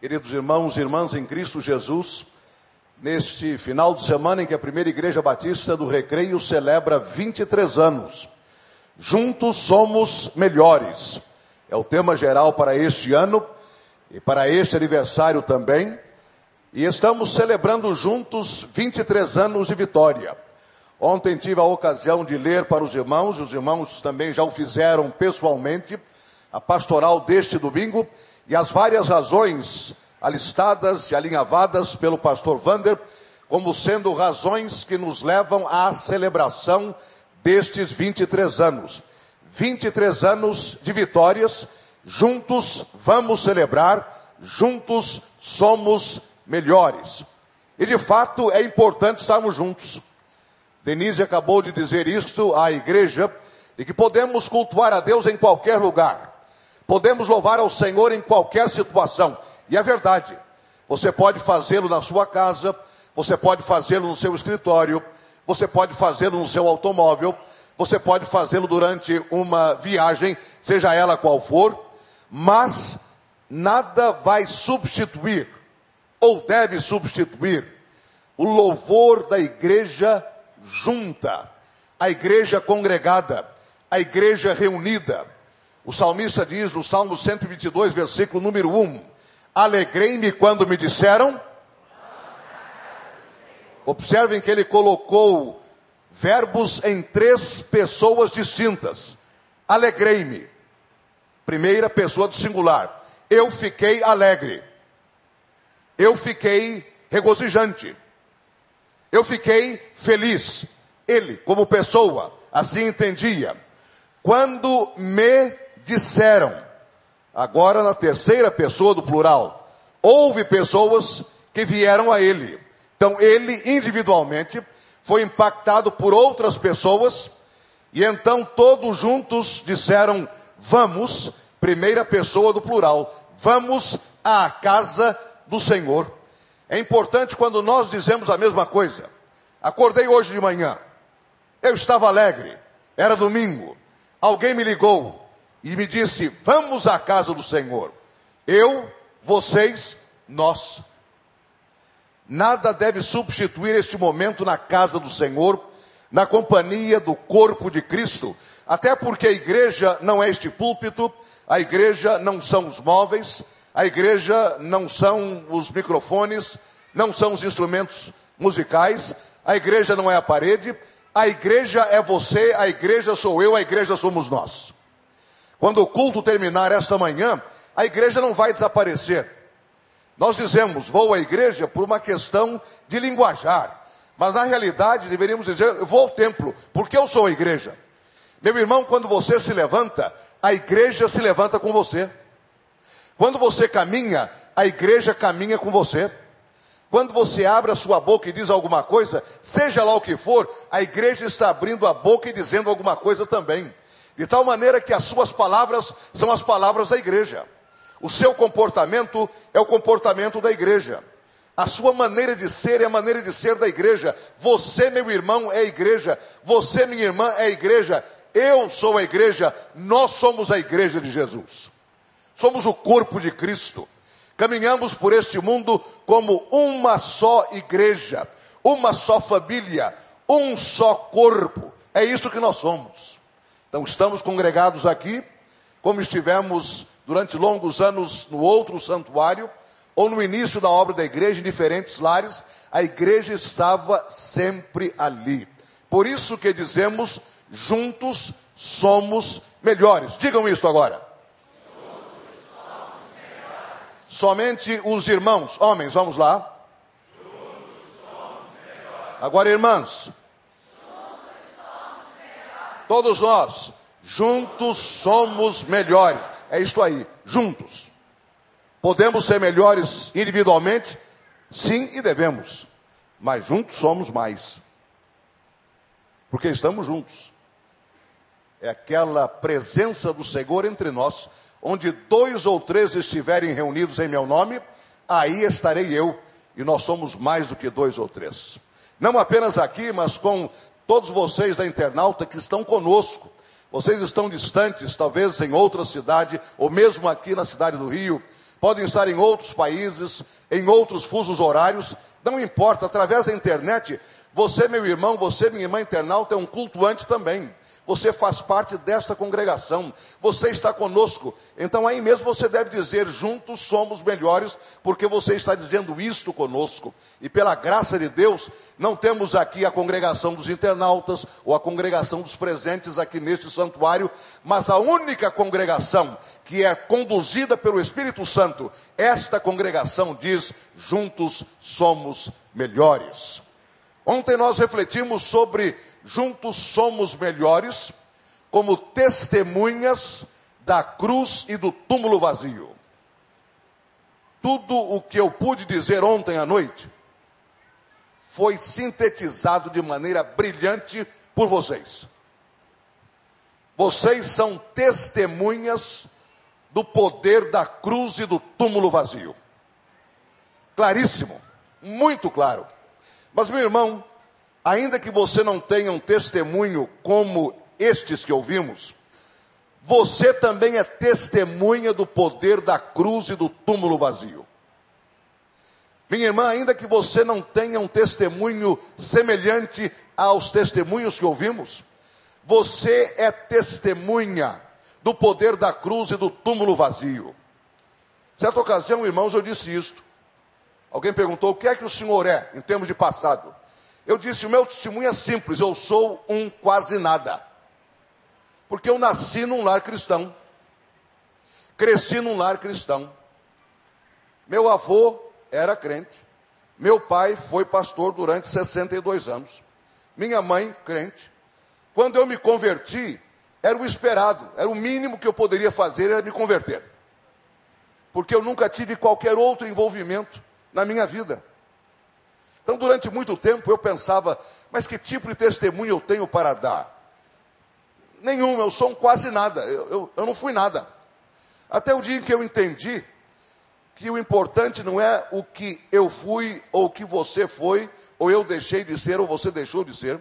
Queridos irmãos e irmãs em Cristo Jesus, neste final de semana em que a primeira Igreja Batista do Recreio celebra 23 anos, juntos somos melhores. É o tema geral para este ano e para este aniversário também. E estamos celebrando juntos 23 anos de vitória. Ontem tive a ocasião de ler para os irmãos, e os irmãos também já o fizeram pessoalmente, a pastoral deste domingo e as várias razões alistadas e alinhavadas pelo pastor Vander como sendo razões que nos levam à celebração destes 23 anos. 23 anos de vitórias, juntos vamos celebrar, juntos somos melhores. E de fato é importante estarmos juntos. Denise acabou de dizer isto à igreja, e que podemos cultuar a Deus em qualquer lugar. Podemos louvar ao Senhor em qualquer situação. E é verdade. Você pode fazê-lo na sua casa, você pode fazê-lo no seu escritório, você pode fazê-lo no seu automóvel, você pode fazê-lo durante uma viagem, seja ela qual for, mas nada vai substituir, ou deve substituir, o louvor da igreja junta, a igreja congregada, a igreja reunida o salmista diz no Salmo 122, versículo número 1: Alegrei-me quando me disseram. Observem que ele colocou verbos em três pessoas distintas. Alegrei-me. Primeira pessoa do singular. Eu fiquei alegre. Eu fiquei regozijante. Eu fiquei feliz. Ele, como pessoa, assim entendia. Quando me disseram. Agora, na terceira pessoa do plural, houve pessoas que vieram a ele. Então, ele individualmente foi impactado por outras pessoas, e então todos juntos disseram: Vamos, primeira pessoa do plural, vamos à casa do Senhor. É importante quando nós dizemos a mesma coisa. Acordei hoje de manhã, eu estava alegre, era domingo, alguém me ligou, e me disse: Vamos à casa do Senhor. Eu, vocês, nós. Nada deve substituir este momento na casa do Senhor, na companhia do corpo de Cristo, até porque a igreja não é este púlpito, a igreja não são os móveis, a igreja não são os microfones, não são os instrumentos musicais, a igreja não é a parede, a igreja é você, a igreja sou eu, a igreja somos nós. Quando o culto terminar esta manhã, a igreja não vai desaparecer. Nós dizemos, vou à igreja por uma questão de linguajar. Mas na realidade deveríamos dizer, vou ao templo, porque eu sou a igreja. Meu irmão, quando você se levanta, a igreja se levanta com você. Quando você caminha, a igreja caminha com você. Quando você abre a sua boca e diz alguma coisa, seja lá o que for, a igreja está abrindo a boca e dizendo alguma coisa também. De tal maneira que as suas palavras são as palavras da igreja. O seu comportamento é o comportamento da igreja. A sua maneira de ser é a maneira de ser da igreja. Você, meu irmão, é a igreja. Você, minha irmã, é a igreja. Eu sou a igreja. Nós somos a igreja de Jesus. Somos o corpo de Cristo. Caminhamos por este mundo como uma só igreja, uma só família, um só corpo. É isso que nós somos. Então, estamos congregados aqui, como estivemos durante longos anos no outro santuário, ou no início da obra da igreja, em diferentes lares, a igreja estava sempre ali. Por isso que dizemos, juntos somos melhores. Digam isso agora. Somente os irmãos, homens, vamos lá. Agora, irmãs, Todos nós, juntos somos melhores. É isto aí, juntos. Podemos ser melhores individualmente? Sim, e devemos. Mas juntos somos mais. Porque estamos juntos. É aquela presença do Senhor entre nós, onde dois ou três estiverem reunidos em meu nome, aí estarei eu, e nós somos mais do que dois ou três. Não apenas aqui, mas com todos vocês da internauta que estão conosco. Vocês estão distantes, talvez em outra cidade, ou mesmo aqui na cidade do Rio, podem estar em outros países, em outros fusos horários, não importa, através da internet, você, meu irmão, você, minha irmã internauta, é um cultuante também. Você faz parte desta congregação, você está conosco. Então aí mesmo você deve dizer: juntos somos melhores, porque você está dizendo isto conosco. E pela graça de Deus, não temos aqui a congregação dos internautas ou a congregação dos presentes aqui neste santuário, mas a única congregação que é conduzida pelo Espírito Santo, esta congregação diz: juntos somos melhores. Ontem nós refletimos sobre juntos somos melhores, como testemunhas da cruz e do túmulo vazio. Tudo o que eu pude dizer ontem à noite foi sintetizado de maneira brilhante por vocês. Vocês são testemunhas do poder da cruz e do túmulo vazio. Claríssimo, muito claro. Mas, meu irmão, ainda que você não tenha um testemunho como estes que ouvimos, você também é testemunha do poder da cruz e do túmulo vazio. Minha irmã, ainda que você não tenha um testemunho semelhante aos testemunhos que ouvimos, você é testemunha do poder da cruz e do túmulo vazio. Certa ocasião, irmãos, eu disse isto. Alguém perguntou: o que é que o senhor é em termos de passado? Eu disse: o meu testemunho é simples, eu sou um quase nada. Porque eu nasci num lar cristão, cresci num lar cristão. Meu avô era crente, meu pai foi pastor durante 62 anos, minha mãe, crente. Quando eu me converti, era o esperado, era o mínimo que eu poderia fazer, era me converter. Porque eu nunca tive qualquer outro envolvimento na minha vida. Então, durante muito tempo eu pensava, mas que tipo de testemunho eu tenho para dar? Nenhum, eu sou um quase nada, eu, eu, eu não fui nada. Até o dia em que eu entendi que o importante não é o que eu fui, ou o que você foi, ou eu deixei de ser, ou você deixou de ser,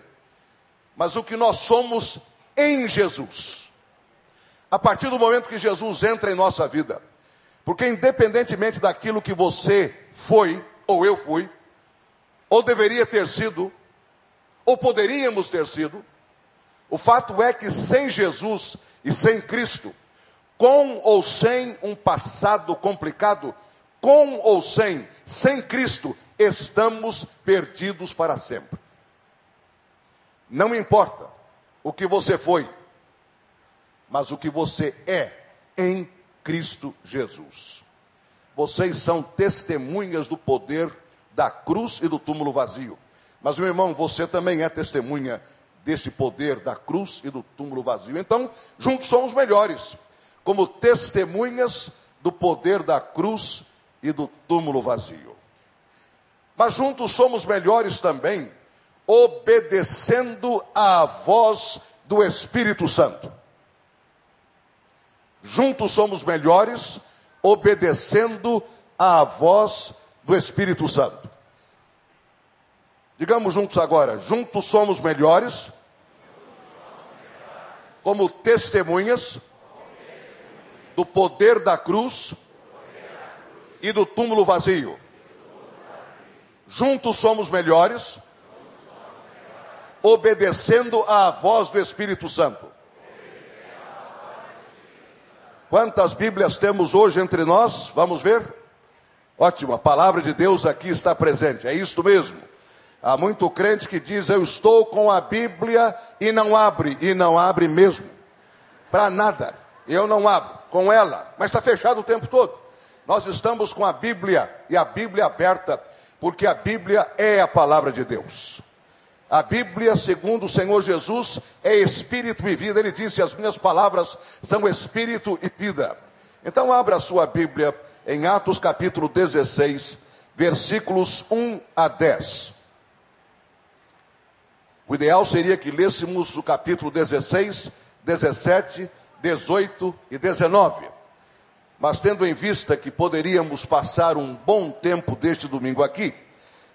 mas o que nós somos em Jesus. A partir do momento que Jesus entra em nossa vida, porque independentemente daquilo que você foi, ou eu fui, ou deveria ter sido, ou poderíamos ter sido. O fato é que sem Jesus e sem Cristo, com ou sem um passado complicado, com ou sem, sem Cristo, estamos perdidos para sempre. Não importa o que você foi, mas o que você é em Cristo Jesus. Vocês são testemunhas do poder da cruz e do túmulo vazio. Mas, meu irmão, você também é testemunha desse poder da cruz e do túmulo vazio. Então, juntos somos melhores, como testemunhas do poder da cruz e do túmulo vazio. Mas juntos somos melhores também, obedecendo à voz do Espírito Santo. Juntos somos melhores, obedecendo à voz do Espírito Santo. Digamos juntos agora: juntos somos melhores, como testemunhas do poder da cruz e do túmulo vazio. Juntos somos melhores, obedecendo à voz do Espírito Santo. Quantas Bíblias temos hoje entre nós? Vamos ver? Ótimo, a palavra de Deus aqui está presente, é isto mesmo. Há muito crente que diz: Eu estou com a Bíblia e não abre, e não abre mesmo. Para nada. Eu não abro com ela, mas está fechado o tempo todo. Nós estamos com a Bíblia e a Bíblia aberta, porque a Bíblia é a palavra de Deus. A Bíblia, segundo o Senhor Jesus, é espírito e vida. Ele disse: As minhas palavras são espírito e vida. Então, abra a sua Bíblia em Atos capítulo 16, versículos 1 a 10. O ideal seria que lêssemos o capítulo 16, 17, 18 e 19. Mas tendo em vista que poderíamos passar um bom tempo deste domingo aqui,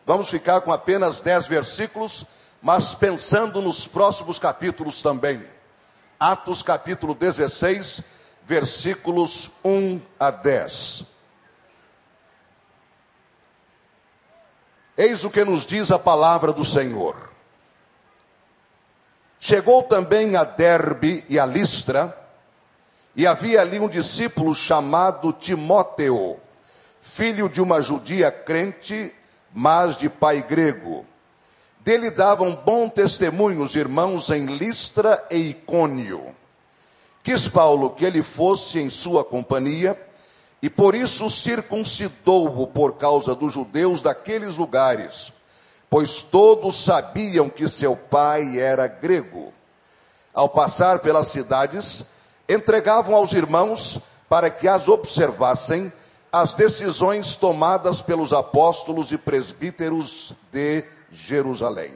vamos ficar com apenas 10 versículos, mas pensando nos próximos capítulos também. Atos capítulo 16, versículos 1 a 10. Eis o que nos diz a palavra do Senhor. Chegou também a Derbe e a Listra, e havia ali um discípulo chamado Timóteo, filho de uma judia crente, mas de pai grego. Dele davam bom testemunho os irmãos em Listra e Icônio. Quis Paulo que ele fosse em sua companhia, e por isso circuncidou-o por causa dos judeus daqueles lugares, pois todos sabiam que seu pai era grego. Ao passar pelas cidades, entregavam aos irmãos para que as observassem as decisões tomadas pelos apóstolos e presbíteros de Jerusalém.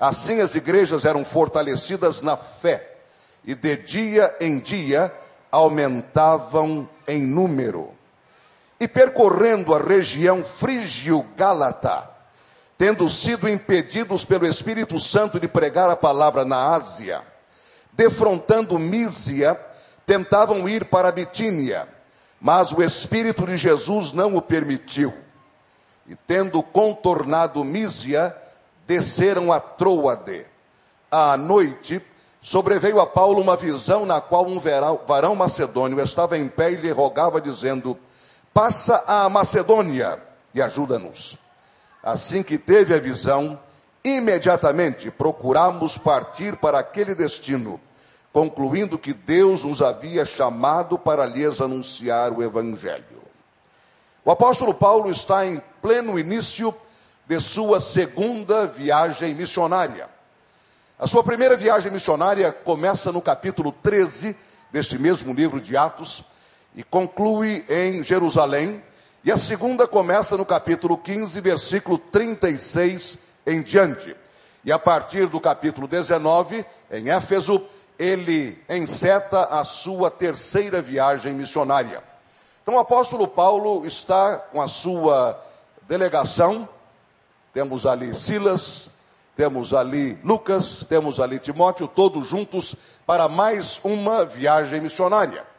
Assim as igrejas eram fortalecidas na fé e de dia em dia aumentavam em número. E percorrendo a região frígio-gálata, tendo sido impedidos pelo Espírito Santo de pregar a palavra na Ásia, defrontando Mísia, tentavam ir para Bitínia, mas o Espírito de Jesus não o permitiu. E tendo contornado Mísia, desceram a Troade. À noite, sobreveio a Paulo uma visão na qual um varão macedônio estava em pé e lhe rogava, dizendo: Passa a Macedônia e ajuda-nos. Assim que teve a visão, imediatamente procuramos partir para aquele destino, concluindo que Deus nos havia chamado para lhes anunciar o Evangelho. O apóstolo Paulo está em pleno início de sua segunda viagem missionária. A sua primeira viagem missionária começa no capítulo 13 deste mesmo livro de Atos e conclui em Jerusalém. E a segunda começa no capítulo 15, versículo 36 em diante. E a partir do capítulo 19, em Éfeso, ele enceta a sua terceira viagem missionária. Então o apóstolo Paulo está com a sua delegação, temos ali Silas, temos ali Lucas, temos ali Timóteo, todos juntos para mais uma viagem missionária.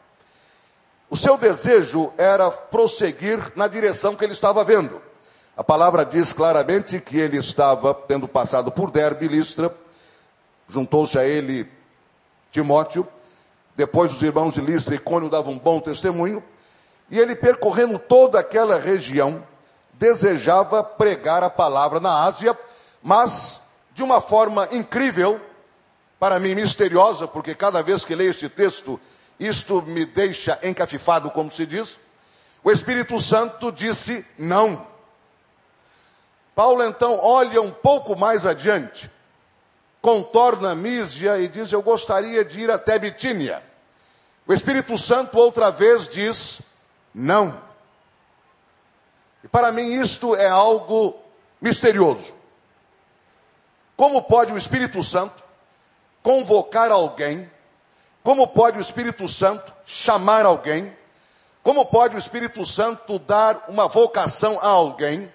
O seu desejo era prosseguir na direção que ele estava vendo. A palavra diz claramente que ele estava tendo passado por Derbe e Listra, juntou-se a ele Timóteo, depois os irmãos de Listra e Cônio davam um bom testemunho, e ele percorrendo toda aquela região, desejava pregar a palavra na Ásia, mas de uma forma incrível, para mim misteriosa, porque cada vez que leio este texto, isto me deixa encafifado, como se diz. O Espírito Santo disse não. Paulo então olha um pouco mais adiante, contorna Mísia e diz: Eu gostaria de ir até Bitínia. O Espírito Santo outra vez diz não. E para mim isto é algo misterioso. Como pode o Espírito Santo convocar alguém? Como pode o Espírito Santo chamar alguém? Como pode o Espírito Santo dar uma vocação a alguém?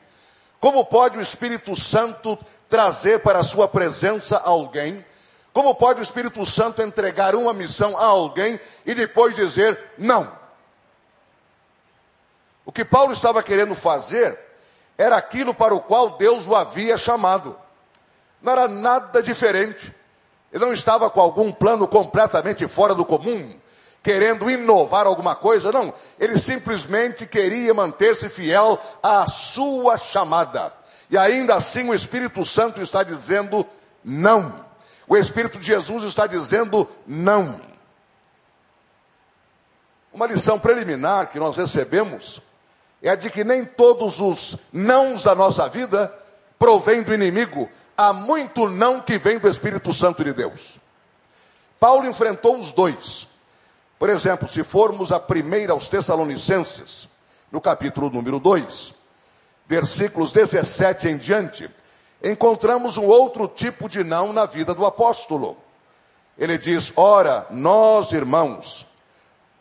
Como pode o Espírito Santo trazer para a sua presença alguém? Como pode o Espírito Santo entregar uma missão a alguém e depois dizer não? O que Paulo estava querendo fazer era aquilo para o qual Deus o havia chamado não era nada diferente. Ele não estava com algum plano completamente fora do comum, querendo inovar alguma coisa, não. Ele simplesmente queria manter-se fiel à sua chamada. E ainda assim o Espírito Santo está dizendo não. O Espírito de Jesus está dizendo não. Uma lição preliminar que nós recebemos é a de que nem todos os nãos da nossa vida provêm do inimigo, há muito não que vem do Espírito Santo de Deus. Paulo enfrentou os dois. Por exemplo, se formos a primeira aos Tessalonicenses, no capítulo número 2, versículos 17 em diante, encontramos um outro tipo de não na vida do apóstolo. Ele diz: Ora, nós, irmãos,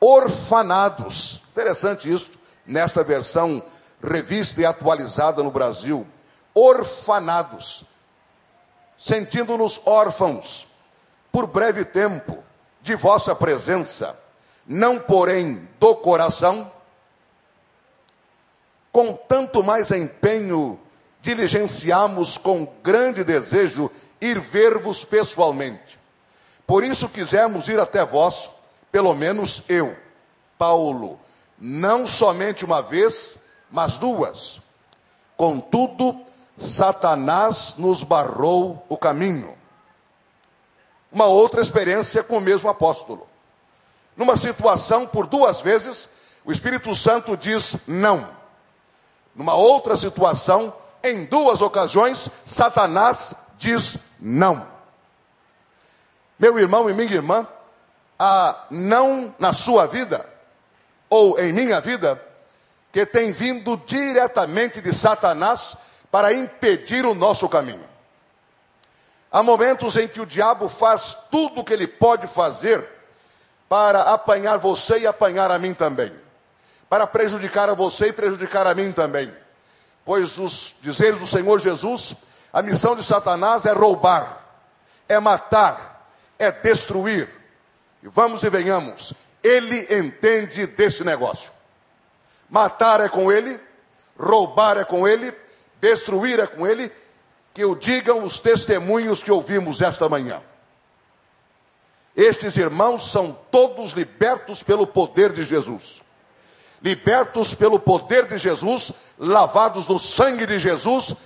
orfanados, interessante isso, nesta versão revista e atualizada no Brasil, orfanados sentindo-nos órfãos, por breve tempo, de vossa presença, não porém do coração, com tanto mais empenho diligenciamos com grande desejo ir ver-vos pessoalmente. Por isso quisemos ir até vós, pelo menos eu, Paulo, não somente uma vez, mas duas. Contudo, Satanás nos barrou o caminho. Uma outra experiência com o mesmo apóstolo. Numa situação, por duas vezes, o Espírito Santo diz não. Numa outra situação, em duas ocasiões, Satanás diz não. Meu irmão e minha irmã, há não na sua vida, ou em minha vida, que tem vindo diretamente de Satanás para impedir o nosso caminho. Há momentos em que o diabo faz tudo o que ele pode fazer para apanhar você e apanhar a mim também, para prejudicar a você e prejudicar a mim também. Pois os dizeres do Senhor Jesus, a missão de Satanás é roubar, é matar, é destruir. E vamos e venhamos, ele entende desse negócio. Matar é com ele, roubar é com ele, destruir é com ele, que o digam os testemunhos que ouvimos esta manhã. Estes irmãos são todos libertos pelo poder de Jesus. Libertos pelo poder de Jesus, lavados no sangue de Jesus,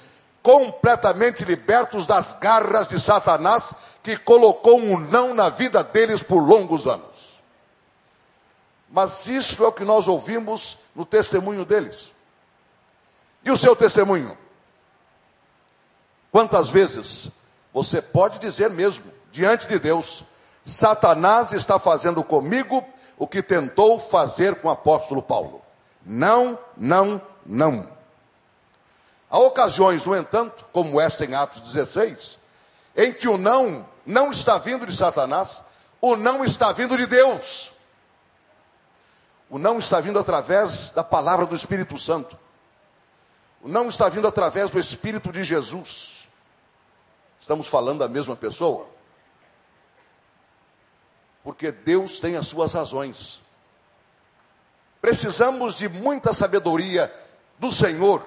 completamente libertos das garras de Satanás, que colocou um não na vida deles por longos anos. Mas isso é o que nós ouvimos no testemunho deles. E o seu testemunho? Quantas vezes você pode dizer mesmo, diante de Deus, Satanás está fazendo comigo o que tentou fazer com o apóstolo Paulo. Não, não, não. Há ocasiões, no entanto, como esta em Atos 16, em que o não não está vindo de Satanás, o não está vindo de Deus. O não está vindo através da palavra do Espírito Santo. O não está vindo através do Espírito de Jesus. Estamos falando da mesma pessoa? porque Deus tem as suas razões. Precisamos de muita sabedoria do Senhor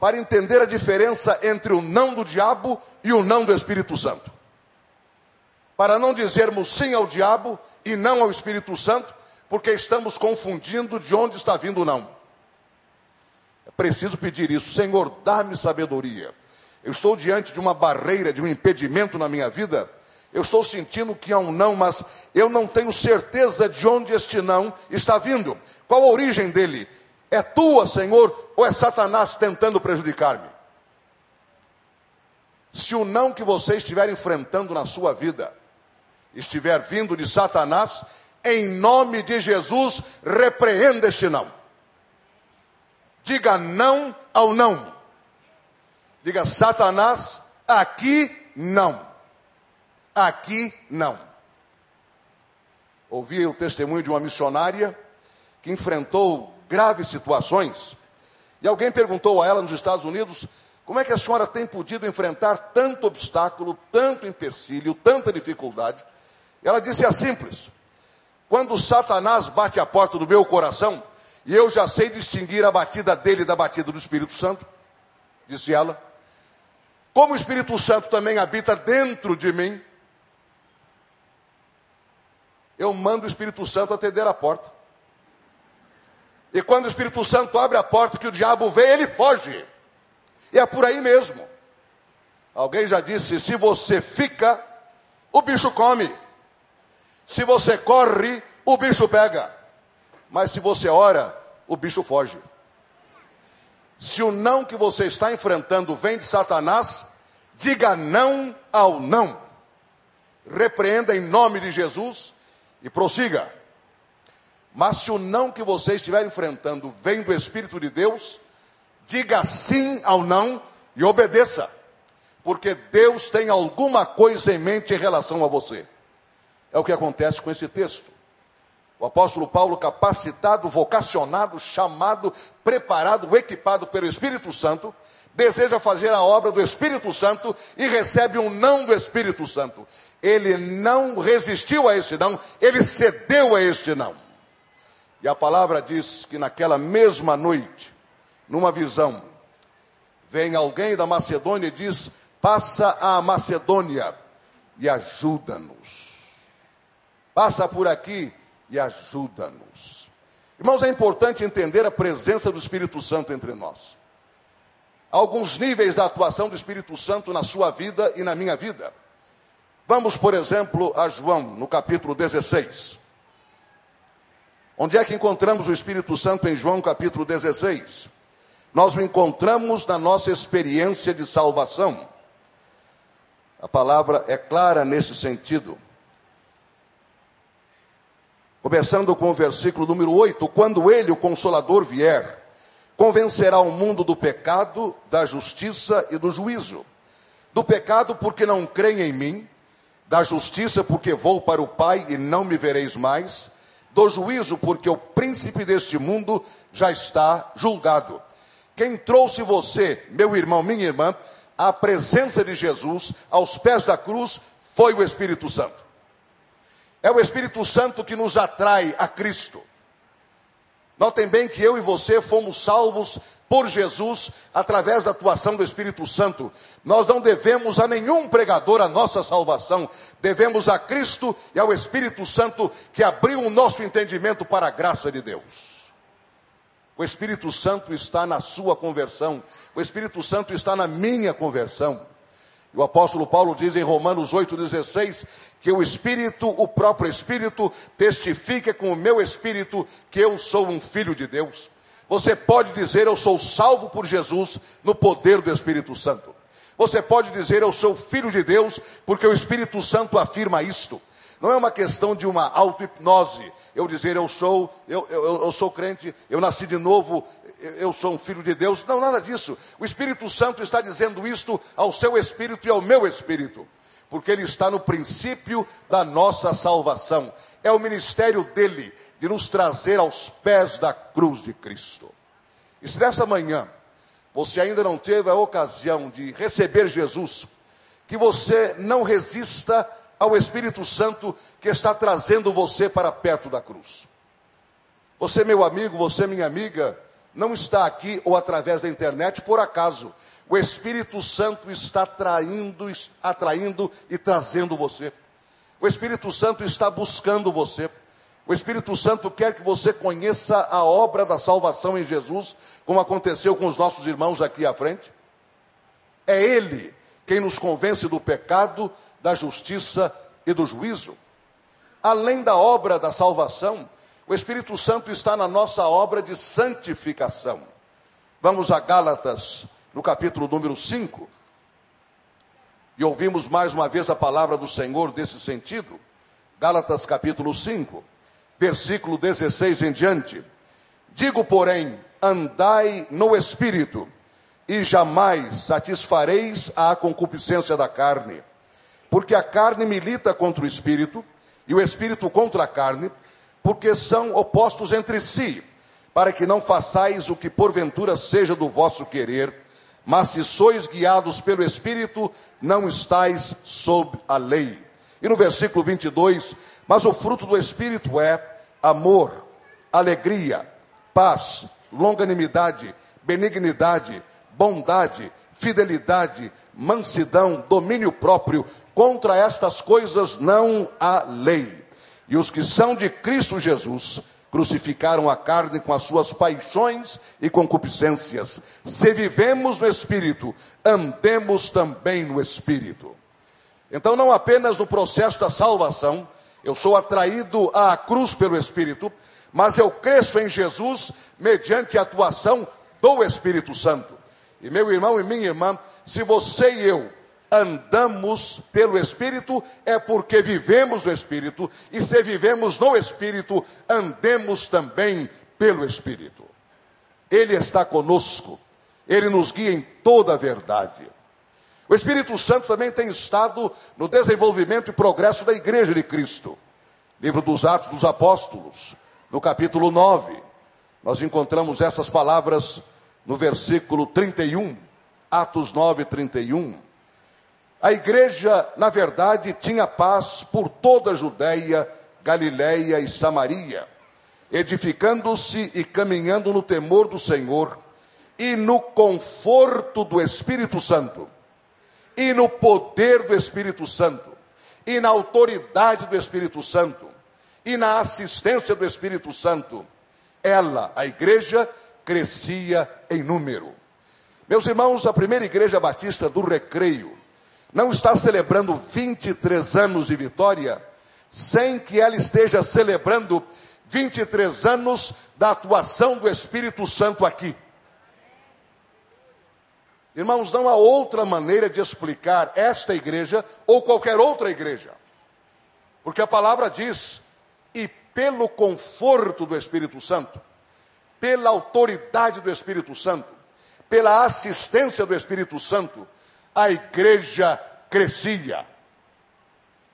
para entender a diferença entre o não do diabo e o não do Espírito Santo. Para não dizermos sim ao diabo e não ao Espírito Santo, porque estamos confundindo de onde está vindo o não. É preciso pedir isso, Senhor, dá-me sabedoria. Eu estou diante de uma barreira, de um impedimento na minha vida eu estou sentindo que há um não, mas eu não tenho certeza de onde este não está vindo. Qual a origem dele? É tua, Senhor, ou é Satanás tentando prejudicar-me? Se o não que você estiver enfrentando na sua vida estiver vindo de Satanás, em nome de Jesus, repreenda este não. Diga não ao não. Diga, Satanás, aqui não. Aqui não. Ouvi o testemunho de uma missionária que enfrentou graves situações. E alguém perguntou a ela nos Estados Unidos: como é que a senhora tem podido enfrentar tanto obstáculo, tanto empecilho, tanta dificuldade? Ela disse: é simples. Quando Satanás bate a porta do meu coração, e eu já sei distinguir a batida dele da batida do Espírito Santo, disse ela. Como o Espírito Santo também habita dentro de mim, eu mando o Espírito Santo atender a porta. E quando o Espírito Santo abre a porta que o diabo vem, ele foge. E é por aí mesmo. Alguém já disse: se você fica, o bicho come. Se você corre, o bicho pega. Mas se você ora, o bicho foge. Se o não que você está enfrentando vem de Satanás, diga não ao não. Repreenda em nome de Jesus e prossiga. Mas se o não que você estiver enfrentando vem do Espírito de Deus, diga sim ao não e obedeça. Porque Deus tem alguma coisa em mente em relação a você. É o que acontece com esse texto. O apóstolo Paulo, capacitado, vocacionado, chamado, preparado, equipado pelo Espírito Santo, deseja fazer a obra do Espírito Santo e recebe um não do Espírito Santo ele não resistiu a esse não, ele cedeu a este não. E a palavra diz que naquela mesma noite, numa visão, vem alguém da Macedônia e diz: passa a Macedônia e ajuda-nos. Passa por aqui e ajuda-nos. Irmãos, é importante entender a presença do Espírito Santo entre nós. Alguns níveis da atuação do Espírito Santo na sua vida e na minha vida. Vamos, por exemplo, a João, no capítulo 16. Onde é que encontramos o Espírito Santo em João, capítulo 16? Nós o encontramos na nossa experiência de salvação. A palavra é clara nesse sentido. Começando com o versículo número 8: Quando ele, o Consolador, vier, convencerá o mundo do pecado, da justiça e do juízo. Do pecado, porque não creem em mim, da justiça, porque vou para o Pai e não me vereis mais, do juízo, porque o príncipe deste mundo já está julgado. Quem trouxe você, meu irmão, minha irmã, à presença de Jesus, aos pés da cruz, foi o Espírito Santo. É o Espírito Santo que nos atrai a Cristo. Notem bem que eu e você fomos salvos por Jesus através da atuação do Espírito Santo. Nós não devemos a nenhum pregador a nossa salvação, devemos a Cristo e ao Espírito Santo que abriu o nosso entendimento para a graça de Deus. O Espírito Santo está na sua conversão, o Espírito Santo está na minha conversão. O apóstolo Paulo diz em Romanos 8,16 que o Espírito, o próprio Espírito, testifica com o meu Espírito que eu sou um filho de Deus. Você pode dizer, eu sou salvo por Jesus no poder do Espírito Santo. Você pode dizer, eu sou filho de Deus, porque o Espírito Santo afirma isto. Não é uma questão de uma auto-hipnose. Eu dizer, eu sou, eu, eu, eu sou crente, eu nasci de novo, eu sou um filho de Deus. Não, nada disso. O Espírito Santo está dizendo isto ao seu espírito e ao meu espírito, porque ele está no princípio da nossa salvação. É o ministério dele de nos trazer aos pés da cruz de Cristo. E se nessa manhã você ainda não teve a ocasião de receber Jesus, que você não resista ao Espírito Santo que está trazendo você para perto da cruz. Você, meu amigo, você, minha amiga, não está aqui ou através da internet por acaso. O Espírito Santo está atraindo, atraindo e trazendo você. O Espírito Santo está buscando você. O Espírito Santo quer que você conheça a obra da salvação em Jesus, como aconteceu com os nossos irmãos aqui à frente. É Ele quem nos convence do pecado, da justiça e do juízo. Além da obra da salvação, o Espírito Santo está na nossa obra de santificação. Vamos a Gálatas, no capítulo número 5. E ouvimos mais uma vez a palavra do Senhor desse sentido. Gálatas, capítulo 5, versículo 16 em diante. Digo, porém, andai no espírito, e jamais satisfareis a concupiscência da carne. Porque a carne milita contra o espírito, e o espírito contra a carne porque são opostos entre si, para que não façais o que porventura seja do vosso querer, mas se sois guiados pelo Espírito, não estáis sob a lei. E no versículo 22, mas o fruto do Espírito é amor, alegria, paz, longanimidade, benignidade, bondade, fidelidade, mansidão, domínio próprio. Contra estas coisas não há lei. E os que são de Cristo Jesus crucificaram a carne com as suas paixões e concupiscências. Se vivemos no Espírito, andemos também no Espírito. Então, não apenas no processo da salvação, eu sou atraído à cruz pelo Espírito, mas eu cresço em Jesus mediante a atuação do Espírito Santo. E meu irmão e minha irmã, se você e eu andamos pelo Espírito, é porque vivemos no Espírito, e se vivemos no Espírito, andemos também pelo Espírito. Ele está conosco, ele nos guia em toda a verdade. O Espírito Santo também tem estado no desenvolvimento e progresso da Igreja de Cristo. Livro dos Atos dos Apóstolos, no capítulo 9, nós encontramos essas palavras no versículo 31, Atos 9, 31. A igreja, na verdade, tinha paz por toda a Judéia, Galiléia e Samaria, edificando-se e caminhando no temor do Senhor, e no conforto do Espírito Santo, e no poder do Espírito Santo, e na autoridade do Espírito Santo, e na assistência do Espírito Santo, ela, a igreja, crescia em número. Meus irmãos, a primeira igreja batista do Recreio não está celebrando 23 anos de vitória sem que ela esteja celebrando 23 anos da atuação do Espírito Santo aqui. Irmãos, não há outra maneira de explicar esta igreja ou qualquer outra igreja. Porque a palavra diz: e pelo conforto do Espírito Santo, pela autoridade do Espírito Santo, pela assistência do Espírito Santo, a igreja crescia.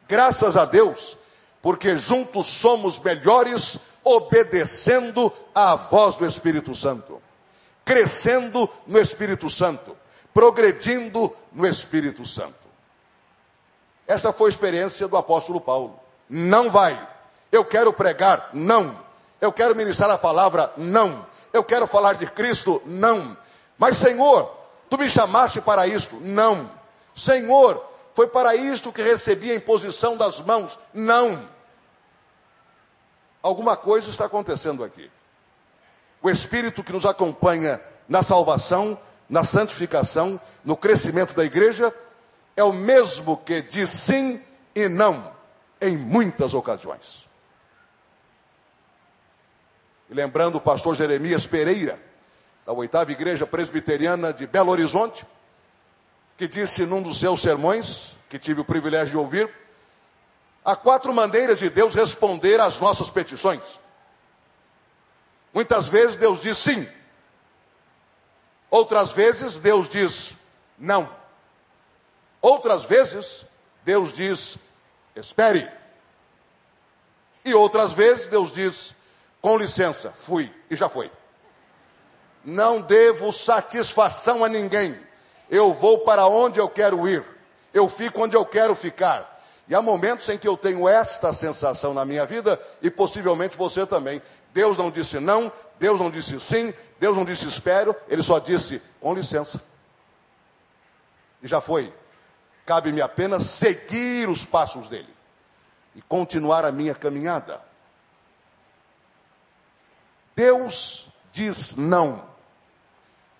Graças a Deus, porque juntos somos melhores, obedecendo à voz do Espírito Santo, crescendo no Espírito Santo, progredindo no Espírito Santo. Esta foi a experiência do apóstolo Paulo. Não vai. Eu quero pregar? Não. Eu quero ministrar a palavra? Não. Eu quero falar de Cristo? Não. Mas, Senhor, tu me chamaste para isto? Não. Senhor, foi para isto que recebi a imposição das mãos? Não. Alguma coisa está acontecendo aqui. O Espírito que nos acompanha na salvação, na santificação, no crescimento da igreja, é o mesmo que diz sim e não em muitas ocasiões. E lembrando o pastor Jeremias Pereira, da oitava igreja presbiteriana de Belo Horizonte, que disse num dos seus sermões, que tive o privilégio de ouvir, há quatro maneiras de Deus responder às nossas petições. Muitas vezes Deus diz sim, outras vezes Deus diz não, outras vezes Deus diz espere, e outras vezes Deus diz com licença, fui e já foi. Não devo satisfação a ninguém. Eu vou para onde eu quero ir. Eu fico onde eu quero ficar. E há momentos em que eu tenho esta sensação na minha vida e possivelmente você também. Deus não disse não, Deus não disse sim, Deus não disse espero, ele só disse com licença. E já foi. Cabe-me apenas seguir os passos dele e continuar a minha caminhada. Deus diz não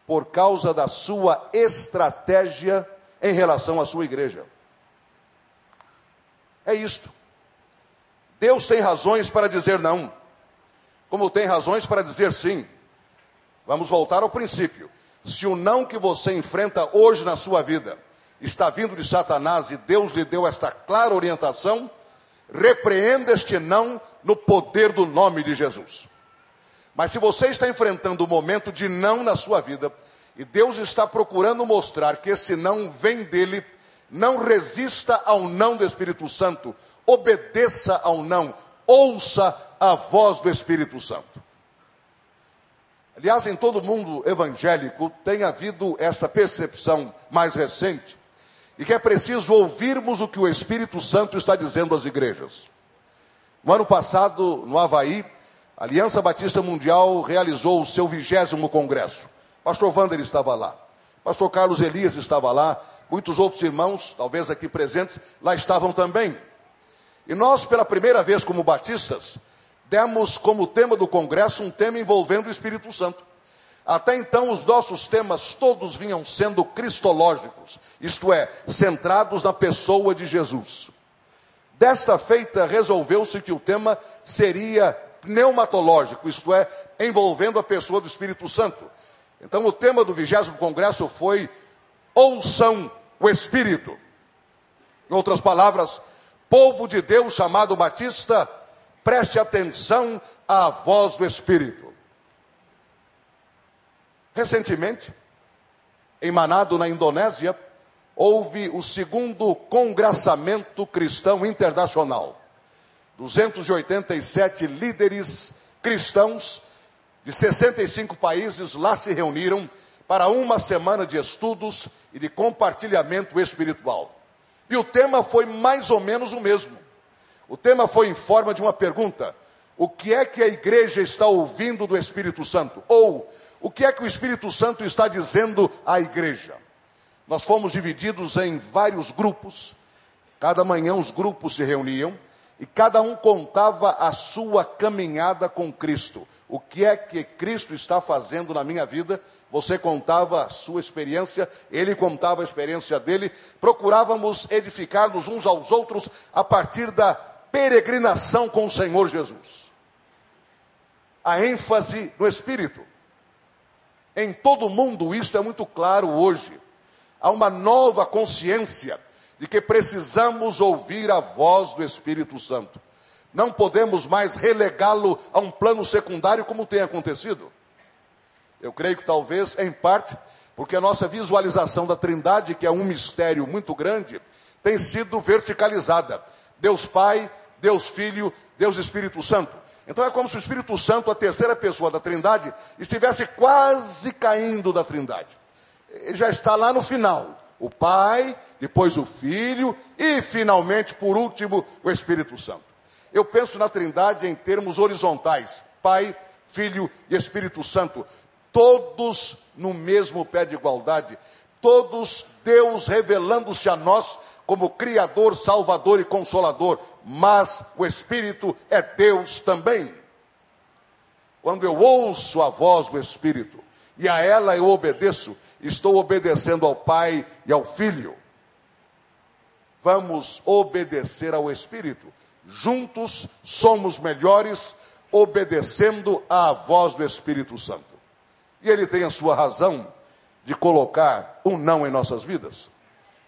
por causa da sua estratégia em relação à sua igreja. É isto. Deus tem razões para dizer não, como tem razões para dizer sim. Vamos voltar ao princípio. Se o não que você enfrenta hoje na sua vida está vindo de Satanás e Deus lhe deu esta clara orientação, repreenda este não no poder do nome de Jesus. Mas se você está enfrentando um momento de não na sua vida, e Deus está procurando mostrar que esse não vem dele, não resista ao não do Espírito Santo, obedeça ao não, ouça a voz do Espírito Santo. Aliás, em todo mundo evangélico tem havido essa percepção mais recente, e que é preciso ouvirmos o que o Espírito Santo está dizendo às igrejas. No ano passado, no Havaí, a Aliança Batista Mundial realizou o seu vigésimo congresso. Pastor Wander estava lá. Pastor Carlos Elias estava lá. Muitos outros irmãos, talvez aqui presentes, lá estavam também. E nós, pela primeira vez como batistas, demos como tema do congresso um tema envolvendo o Espírito Santo. Até então, os nossos temas todos vinham sendo cristológicos, isto é, centrados na pessoa de Jesus. Desta feita, resolveu-se que o tema seria pneumatológico, isto é, envolvendo a pessoa do Espírito Santo. Então, o tema do vigésimo congresso foi ouçam o Espírito. Em outras palavras, povo de Deus chamado Batista, preste atenção à voz do Espírito. Recentemente, em Manado, na Indonésia, houve o segundo congraçamento cristão internacional. 287 líderes cristãos de 65 países lá se reuniram para uma semana de estudos e de compartilhamento espiritual. E o tema foi mais ou menos o mesmo. O tema foi em forma de uma pergunta: o que é que a igreja está ouvindo do Espírito Santo? Ou O que é que o Espírito Santo está dizendo à igreja? Nós fomos divididos em vários grupos. Cada manhã os grupos se reuniam e cada um contava a sua caminhada com Cristo. O que é que Cristo está fazendo na minha vida? Você contava a sua experiência, ele contava a experiência dele. Procurávamos edificar-nos uns aos outros a partir da peregrinação com o Senhor Jesus. A ênfase no Espírito. Em todo mundo, isto é muito claro hoje. Há uma nova consciência de que precisamos ouvir a voz do Espírito Santo. Não podemos mais relegá-lo a um plano secundário como tem acontecido. Eu creio que talvez, em parte, porque a nossa visualização da Trindade, que é um mistério muito grande, tem sido verticalizada. Deus Pai, Deus Filho, Deus Espírito Santo. Então é como se o Espírito Santo, a terceira pessoa da Trindade, estivesse quase caindo da Trindade. Ele já está lá no final. O Pai, depois o Filho e, finalmente, por último, o Espírito Santo. Eu penso na Trindade em termos horizontais: Pai, Filho e Espírito Santo, todos no mesmo pé de igualdade, todos Deus revelando-se a nós como Criador, Salvador e Consolador, mas o Espírito é Deus também. Quando eu ouço a voz do Espírito e a ela eu obedeço, estou obedecendo ao Pai e ao Filho. Vamos obedecer ao Espírito. Juntos somos melhores, obedecendo à voz do Espírito Santo. E ele tem a sua razão de colocar um não em nossas vidas.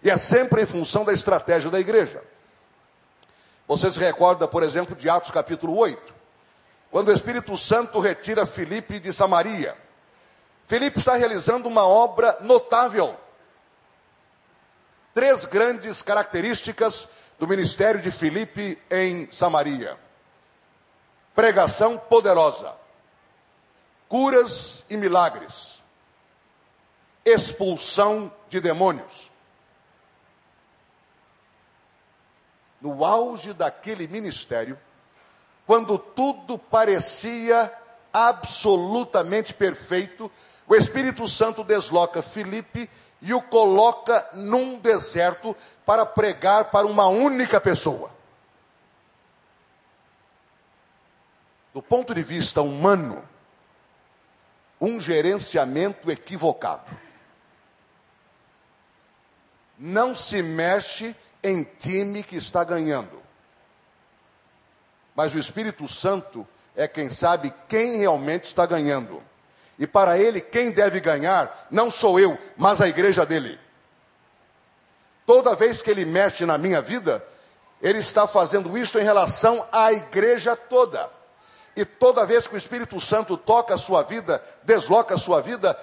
E é sempre em função da estratégia da igreja. Você se recorda, por exemplo, de Atos capítulo 8, quando o Espírito Santo retira Filipe de Samaria. Filipe está realizando uma obra notável. Três grandes características do ministério de Filipe em Samaria: pregação poderosa, curas e milagres, expulsão de demônios. no auge daquele ministério, quando tudo parecia absolutamente perfeito, o Espírito Santo desloca Filipe e o coloca num deserto para pregar para uma única pessoa. Do ponto de vista humano, um gerenciamento equivocado. Não se mexe em time que está ganhando. Mas o Espírito Santo é quem sabe quem realmente está ganhando. E para ele, quem deve ganhar não sou eu, mas a igreja dele. Toda vez que ele mexe na minha vida, ele está fazendo isto em relação à igreja toda. E toda vez que o Espírito Santo toca a sua vida, desloca a sua vida,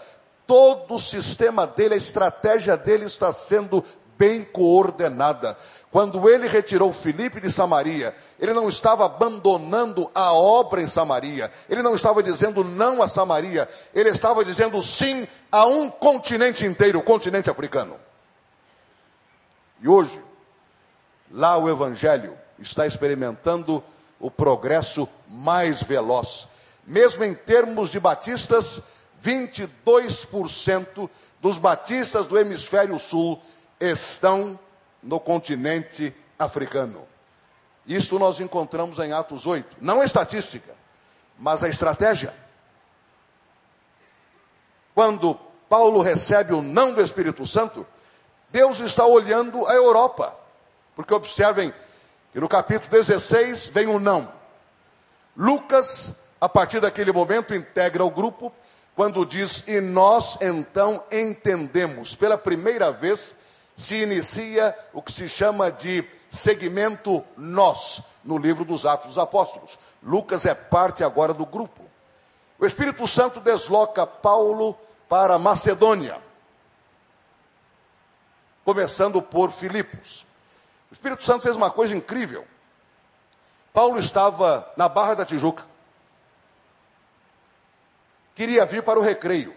todo o sistema dele, a estratégia dele está sendo bem coordenada. Quando ele retirou Filipe de Samaria, ele não estava abandonando a obra em Samaria, ele não estava dizendo não a Samaria, ele estava dizendo sim a um continente inteiro, o continente africano. E hoje, lá o Evangelho está experimentando o progresso mais veloz. Mesmo em termos de batistas, 22% dos batistas do hemisfério sul estão no continente africano. Isto nós encontramos em Atos 8. Não a estatística, mas a estratégia. Quando Paulo recebe o não do Espírito Santo, Deus está olhando a Europa. Porque observem que no capítulo 16 vem o não. Lucas, a partir daquele momento, integra o grupo, quando diz: E nós então entendemos, pela primeira vez, se inicia o que se chama de segmento nós, no livro dos Atos dos Apóstolos. Lucas é parte agora do grupo. O Espírito Santo desloca Paulo para Macedônia, começando por Filipos. O Espírito Santo fez uma coisa incrível. Paulo estava na Barra da Tijuca. Queria vir para o recreio.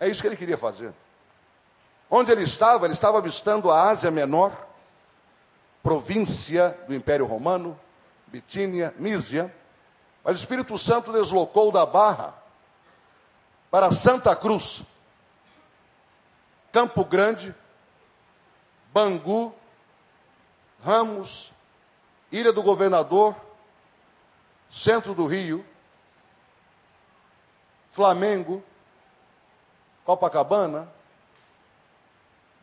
É isso que ele queria fazer. Onde ele estava? Ele estava avistando a Ásia Menor, província do Império Romano, Bitínia, Mísia. Mas o Espírito Santo deslocou da Barra para Santa Cruz, Campo Grande, Bangu, Ramos, Ilha do Governador, Centro do Rio, Flamengo, Copacabana,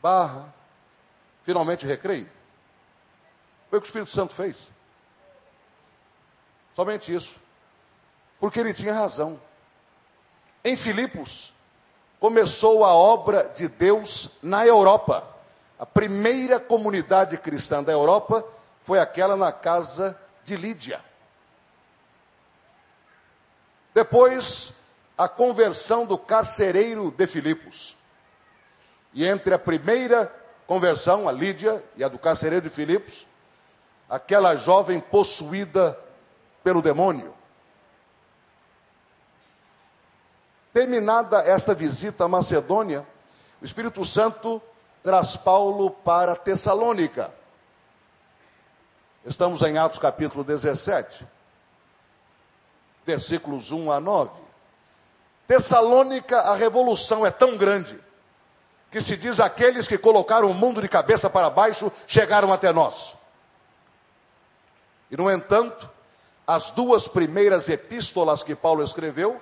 Barra, finalmente Recreio. Foi o que o Espírito Santo fez. Somente isso. Porque ele tinha razão. Em Filipos, começou a obra de Deus na Europa. A primeira comunidade cristã da Europa foi aquela na casa de Lídia. Depois, a conversão do carcereiro de Filipos. E entre a primeira conversão, a Lídia, e a do carcereiro de Filipos, aquela jovem possuída pelo demônio. Terminada esta visita à Macedônia, o Espírito Santo traz Paulo para Tessalônica. Estamos em Atos capítulo 17, versículos 1 a 9. Tessalônica, a revolução é tão grande que se diz aqueles que colocaram o mundo de cabeça para baixo chegaram até nós. E no entanto, as duas primeiras epístolas que Paulo escreveu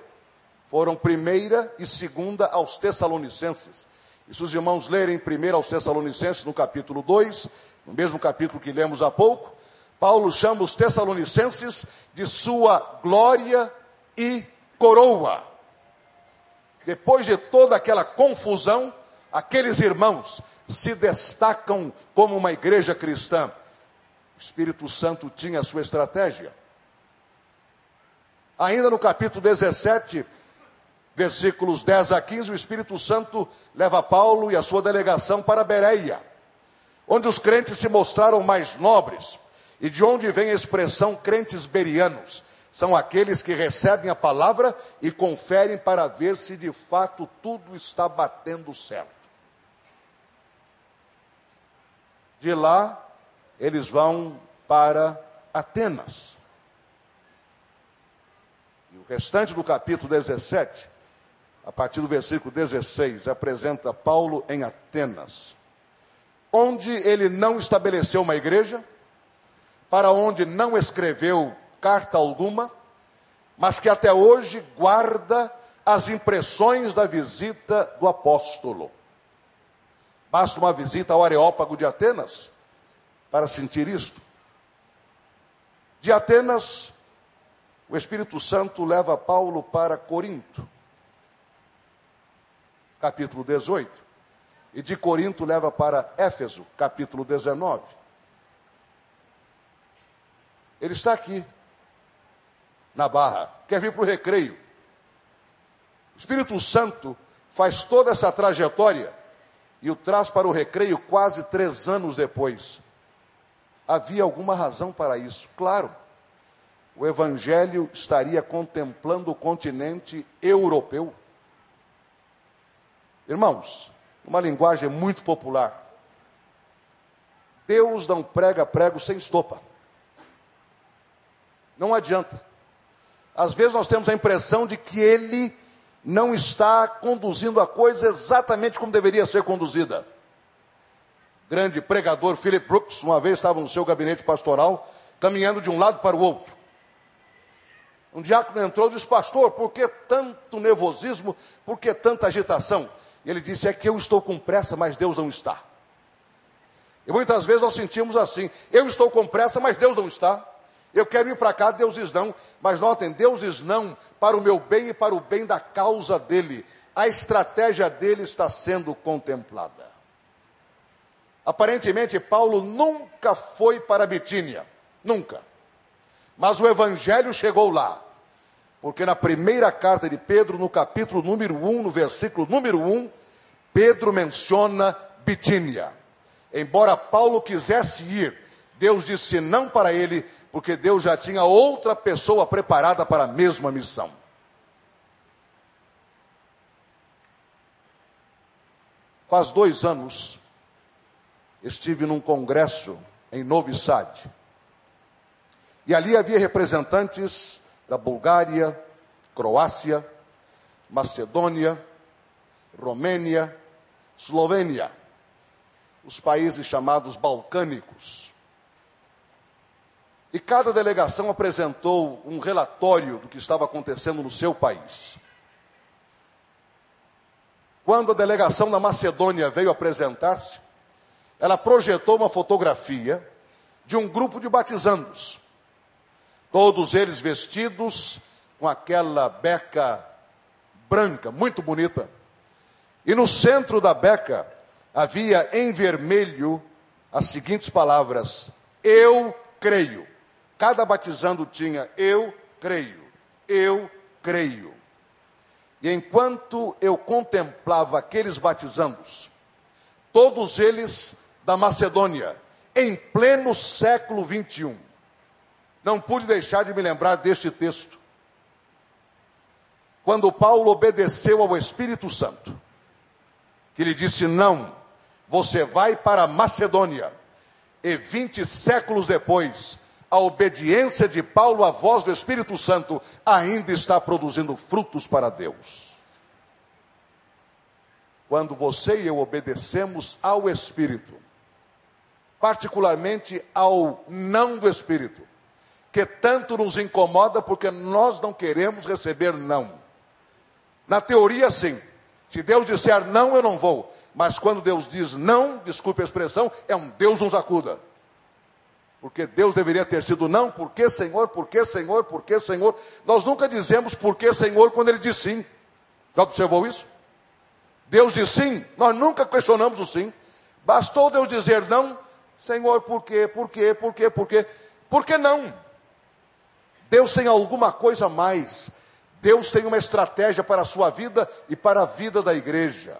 foram primeira e segunda aos Tessalonicenses. E se os irmãos lerem primeiro aos Tessalonicenses, no capítulo 2, no mesmo capítulo que lemos há pouco, Paulo chama os Tessalonicenses de sua glória e coroa. Depois de toda aquela confusão, aqueles irmãos se destacam como uma igreja cristã. O Espírito Santo tinha a sua estratégia. Ainda no capítulo 17, versículos 10 a 15, o Espírito Santo leva Paulo e a sua delegação para Bereia, onde os crentes se mostraram mais nobres, e de onde vem a expressão crentes berianos. São aqueles que recebem a palavra e conferem para ver se de fato tudo está batendo certo. De lá, eles vão para Atenas. E o restante do capítulo 17 a partir do versículo 16, apresenta Paulo em Atenas, onde ele não estabeleceu uma igreja, para onde não escreveu carta alguma, mas que até hoje guarda as impressões da visita do apóstolo. Basta uma visita ao Areópago de Atenas para sentir isto. De Atenas, o Espírito Santo leva Paulo para Corinto capítulo 18, e de Corinto leva para Éfeso, capítulo 19. Ele está aqui, na barra, quer vir para o recreio. O Espírito Santo faz toda essa trajetória e o traz para o recreio quase três anos depois. Havia alguma razão para isso? Claro, o Evangelho estaria contemplando o continente europeu. Irmãos, uma linguagem muito popular. Deus não prega prego sem estopa. Não adianta. Às vezes nós temos a impressão de que ele não está conduzindo a coisa exatamente como deveria ser conduzida. Grande pregador Philip Brooks, uma vez estava no seu gabinete pastoral, caminhando de um lado para o outro. Um diácono entrou e disse: Pastor, por que tanto nervosismo? Por que tanta agitação? E ele disse: É que eu estou com pressa, mas Deus não está. E muitas vezes nós sentimos assim: Eu estou com pressa, mas Deus não está. Eu quero ir para cá, Deus diz não. Mas notem, Deus diz não para o meu bem e para o bem da causa dele. A estratégia dele está sendo contemplada. Aparentemente, Paulo nunca foi para Bitínia. Nunca. Mas o evangelho chegou lá. Porque na primeira carta de Pedro, no capítulo número 1, no versículo número 1, Pedro menciona Bitínia. Embora Paulo quisesse ir, Deus disse não para ele, porque Deus já tinha outra pessoa preparada para a mesma missão. Faz dois anos, estive num congresso em Novi Sad. E ali havia representantes da Bulgária, Croácia, Macedônia, Romênia, Eslovênia, os países chamados balcânicos. E cada delegação apresentou um relatório do que estava acontecendo no seu país. Quando a delegação da Macedônia veio apresentar-se, ela projetou uma fotografia de um grupo de batizandos, todos eles vestidos com aquela beca branca, muito bonita. E no centro da beca havia em vermelho as seguintes palavras: Eu creio. Cada batizando tinha eu creio, eu creio. E enquanto eu contemplava aqueles batizandos, todos eles da Macedônia, em pleno século 21, não pude deixar de me lembrar deste texto. Quando Paulo obedeceu ao Espírito Santo, que lhe disse: Não, você vai para a Macedônia. E 20 séculos depois, a obediência de Paulo à voz do Espírito Santo ainda está produzindo frutos para Deus. Quando você e eu obedecemos ao Espírito, particularmente ao não do Espírito, que tanto nos incomoda porque nós não queremos receber não. Na teoria, sim. Se Deus disser não, eu não vou. Mas quando Deus diz não, desculpe a expressão, é um Deus nos acuda. Porque Deus deveria ter sido não, por que Senhor, por que Senhor, por que Senhor? Nós nunca dizemos por que Senhor quando Ele diz sim. Já observou isso? Deus diz sim, nós nunca questionamos o sim. Bastou Deus dizer não, Senhor, por quê, por quê, por quê, por quê? Por que não? Deus tem alguma coisa a mais. Deus tem uma estratégia para a sua vida e para a vida da igreja.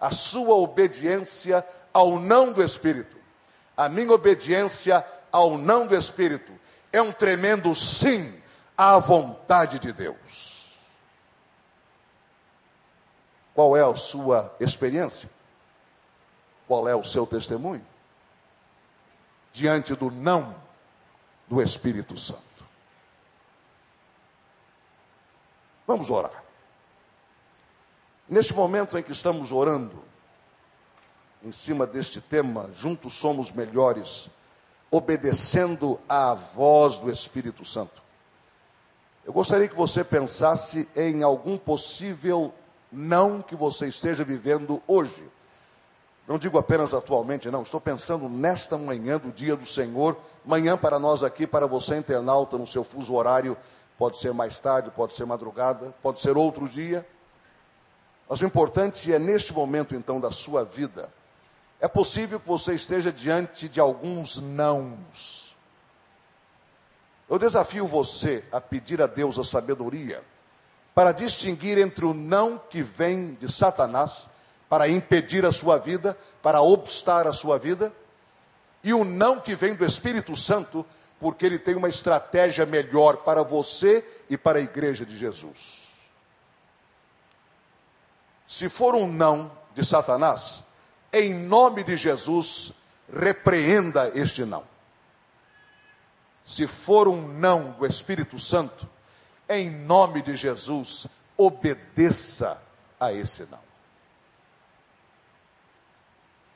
A sua obediência ao não do Espírito a minha obediência ao não do Espírito é um tremendo sim à vontade de Deus. Qual é a sua experiência? Qual é o seu testemunho? Diante do não do Espírito Santo. Vamos orar. Neste momento em que estamos orando, em cima deste tema, juntos somos melhores, obedecendo à voz do Espírito Santo. Eu gostaria que você pensasse em algum possível não que você esteja vivendo hoje. Não digo apenas atualmente, não, estou pensando nesta manhã do dia do Senhor, manhã para nós aqui, para você internauta no seu fuso horário, pode ser mais tarde, pode ser madrugada, pode ser outro dia. Mas o importante é neste momento então da sua vida, é possível que você esteja diante de alguns nãos. Eu desafio você a pedir a Deus a sabedoria para distinguir entre o não que vem de Satanás para impedir a sua vida, para obstar a sua vida, e o não que vem do Espírito Santo, porque ele tem uma estratégia melhor para você e para a igreja de Jesus. Se for um não de Satanás, em nome de Jesus, repreenda este não. Se for um não do Espírito Santo, em nome de Jesus, obedeça a esse não.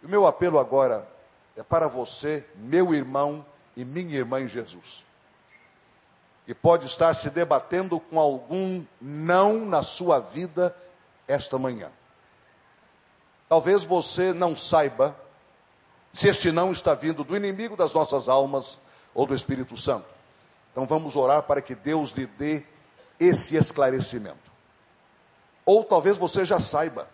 O meu apelo agora é para você, meu irmão e minha irmã em Jesus. E pode estar se debatendo com algum não na sua vida esta manhã. Talvez você não saiba se este não está vindo do inimigo das nossas almas ou do Espírito Santo. Então vamos orar para que Deus lhe dê esse esclarecimento. Ou talvez você já saiba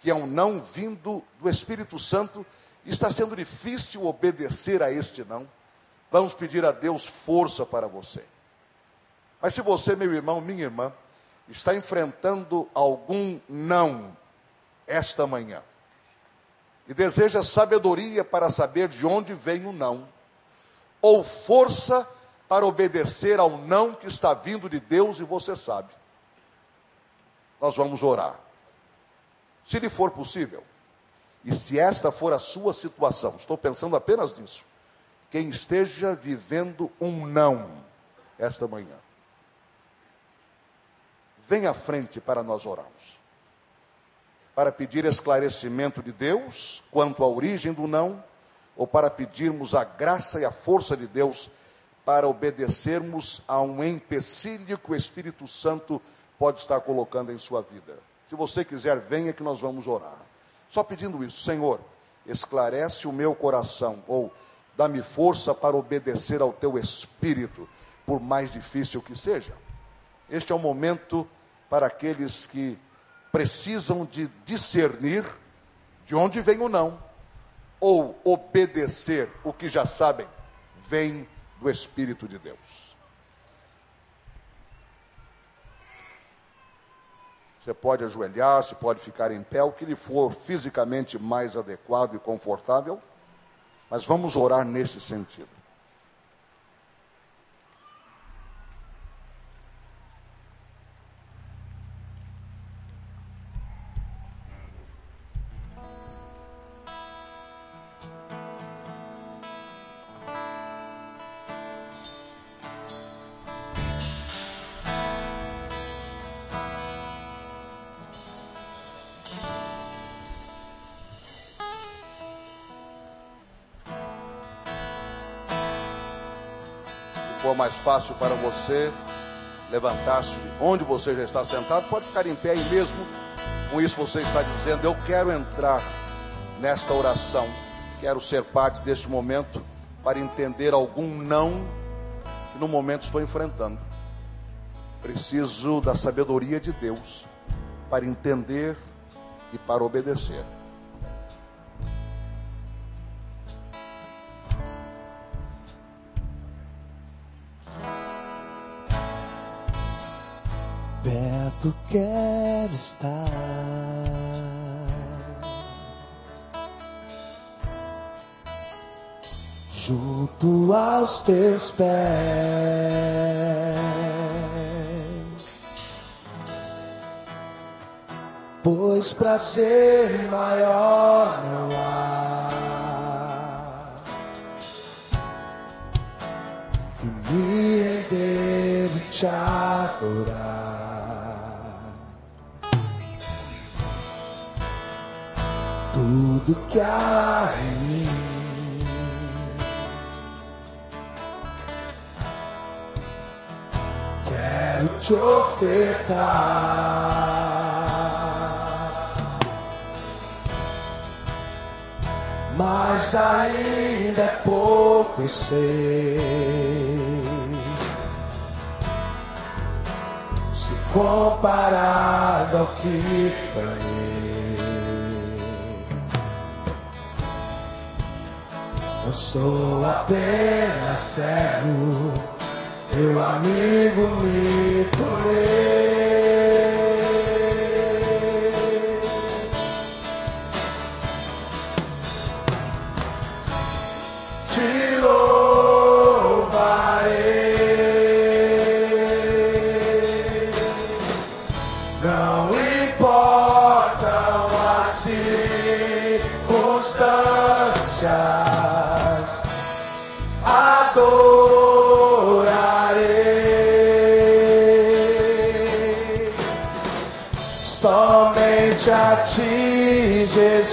que é um não vindo do Espírito Santo e está sendo difícil obedecer a este não. Vamos pedir a Deus força para você. Mas se você, meu irmão, minha irmã, está enfrentando algum não esta manhã. E deseja sabedoria para saber de onde vem o não, ou força para obedecer ao não que está vindo de Deus e você sabe. Nós vamos orar. Se lhe for possível, e se esta for a sua situação, estou pensando apenas nisso. Quem esteja vivendo um não, esta manhã. Vem à frente para nós orarmos. Para pedir esclarecimento de Deus quanto à origem do não, ou para pedirmos a graça e a força de Deus para obedecermos a um empecilho que o Espírito Santo pode estar colocando em sua vida. Se você quiser, venha que nós vamos orar. Só pedindo isso, Senhor, esclarece o meu coração, ou dá-me força para obedecer ao teu Espírito, por mais difícil que seja. Este é o momento para aqueles que precisam de discernir de onde vem o não, ou obedecer o que já sabem, vem do Espírito de Deus. Você pode ajoelhar, se pode ficar em pé, o que lhe for fisicamente mais adequado e confortável, mas vamos orar nesse sentido. For mais fácil para você levantar-se onde você já está sentado, pode ficar em pé e mesmo com isso você está dizendo: Eu quero entrar nesta oração, quero ser parte deste momento para entender algum não que no momento estou enfrentando. Preciso da sabedoria de Deus para entender e para obedecer. Quero estar. Junto aos teus pés, pois prazer maior não há que me render te adorar. Tudo que mim. Quero te ofertar, mas ainda é pouco eu sei. Se comparado ao que ganhei. Eu sou apenas cego, teu amigo me tornei.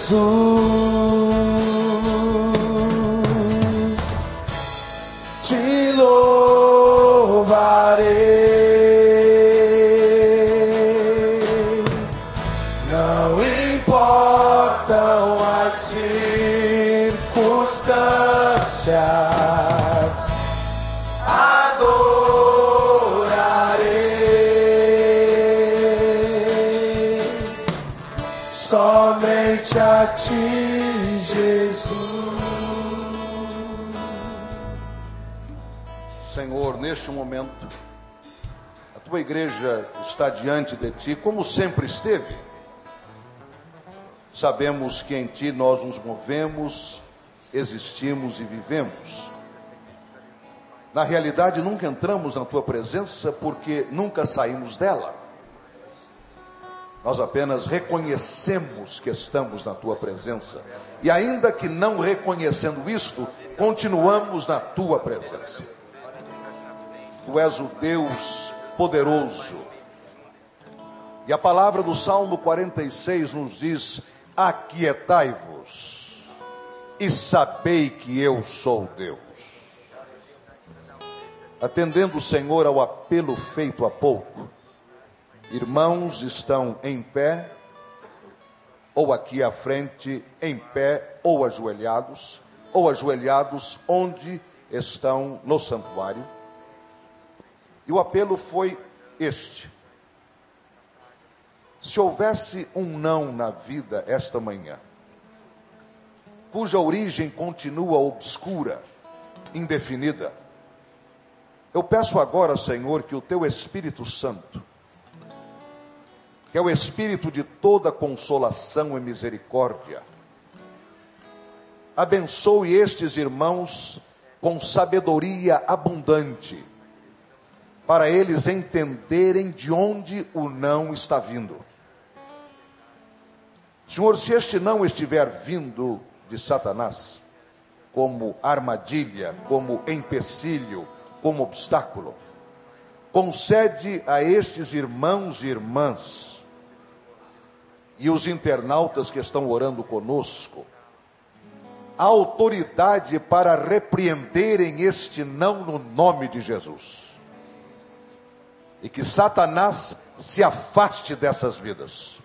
Ti, neste momento, a tua igreja está diante de ti, como sempre esteve. Sabemos que em ti nós nos movemos, existimos e vivemos. Na realidade, nunca entramos na tua presença porque nunca saímos dela. Nós apenas reconhecemos que estamos na tua presença. E ainda que não reconhecendo isto, continuamos na tua presença. Tu és o Deus poderoso. E a palavra do Salmo 46 nos diz: Aquietai-vos e sabei que eu sou Deus. Atendendo o Senhor ao apelo feito há pouco, irmãos estão em pé, ou aqui à frente, em pé, ou ajoelhados, ou ajoelhados onde estão no santuário. E o apelo foi este: se houvesse um não na vida esta manhã, cuja origem continua obscura, indefinida, eu peço agora, Senhor, que o teu Espírito Santo, que é o Espírito de toda consolação e misericórdia, abençoe estes irmãos com sabedoria abundante, para eles entenderem de onde o não está vindo. Senhor, se este não estiver vindo de Satanás, como armadilha, como empecilho, como obstáculo, concede a estes irmãos e irmãs e os internautas que estão orando conosco a autoridade para repreenderem este não no nome de Jesus. E que Satanás se afaste dessas vidas.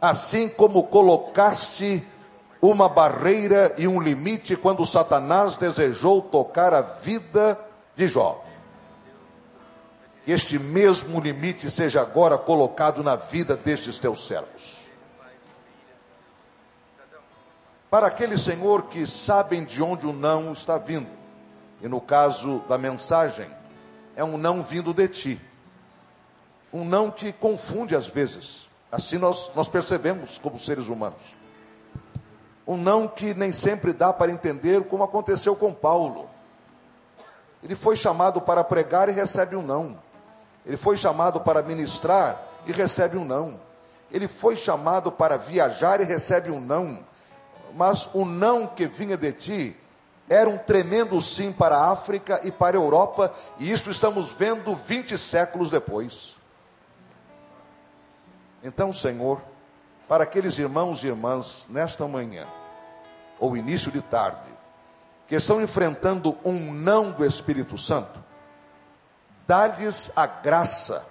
Assim como colocaste uma barreira e um limite quando Satanás desejou tocar a vida de Jó. Que este mesmo limite seja agora colocado na vida destes teus servos. Para aquele Senhor que sabem de onde o não está vindo. E no caso da mensagem, é um não vindo de ti. Um não que confunde às vezes. Assim nós, nós percebemos como seres humanos. Um não que nem sempre dá para entender, como aconteceu com Paulo. Ele foi chamado para pregar e recebe um não. Ele foi chamado para ministrar e recebe um não. Ele foi chamado para viajar e recebe um não mas o não que vinha de ti era um tremendo sim para a África e para a Europa, e isso estamos vendo 20 séculos depois. Então, Senhor, para aqueles irmãos e irmãs nesta manhã, ou início de tarde, que estão enfrentando um não do Espírito Santo, dá-lhes a graça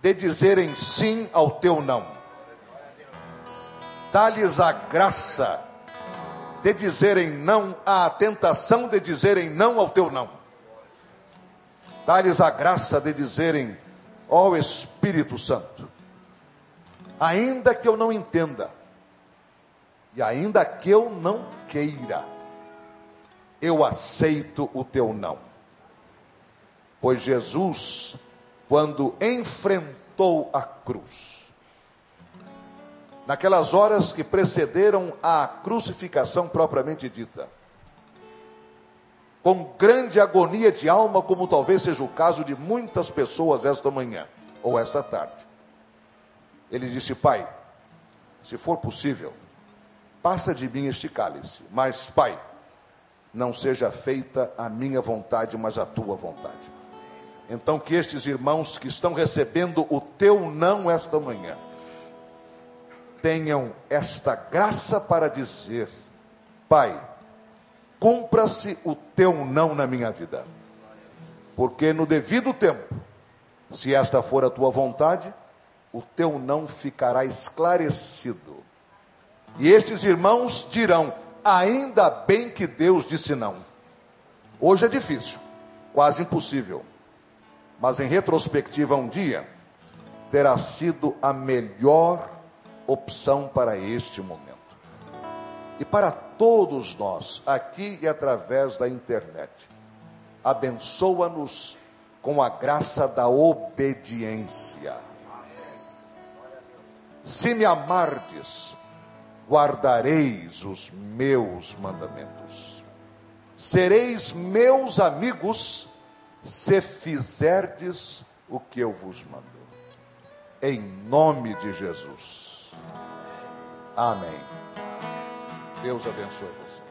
de dizerem sim ao teu não dá-lhes a graça de dizerem não à tentação de dizerem não ao teu não. Dá-lhes a graça de dizerem, ó oh Espírito Santo, ainda que eu não entenda, e ainda que eu não queira, eu aceito o teu não. Pois Jesus, quando enfrentou a cruz, naquelas horas que precederam a crucificação propriamente dita. Com grande agonia de alma, como talvez seja o caso de muitas pessoas esta manhã ou esta tarde. Ele disse: Pai, se for possível, passa de mim este cálice, mas, Pai, não seja feita a minha vontade, mas a tua vontade. Então, que estes irmãos que estão recebendo o teu não esta manhã, tenham esta graça para dizer: Pai, cumpra-se o teu não na minha vida, porque no devido tempo, se esta for a tua vontade, o teu não ficará esclarecido. E estes irmãos dirão: ainda bem que Deus disse não. Hoje é difícil, quase impossível, mas em retrospectiva, um dia terá sido a melhor opção para este momento. E para todos nós, aqui e através da internet, abençoa-nos com a graça da obediência. Se me amardes, guardareis os meus mandamentos. Sereis meus amigos se fizerdes o que eu vos mando. Em nome de Jesus. Amém. Deus abençoe você.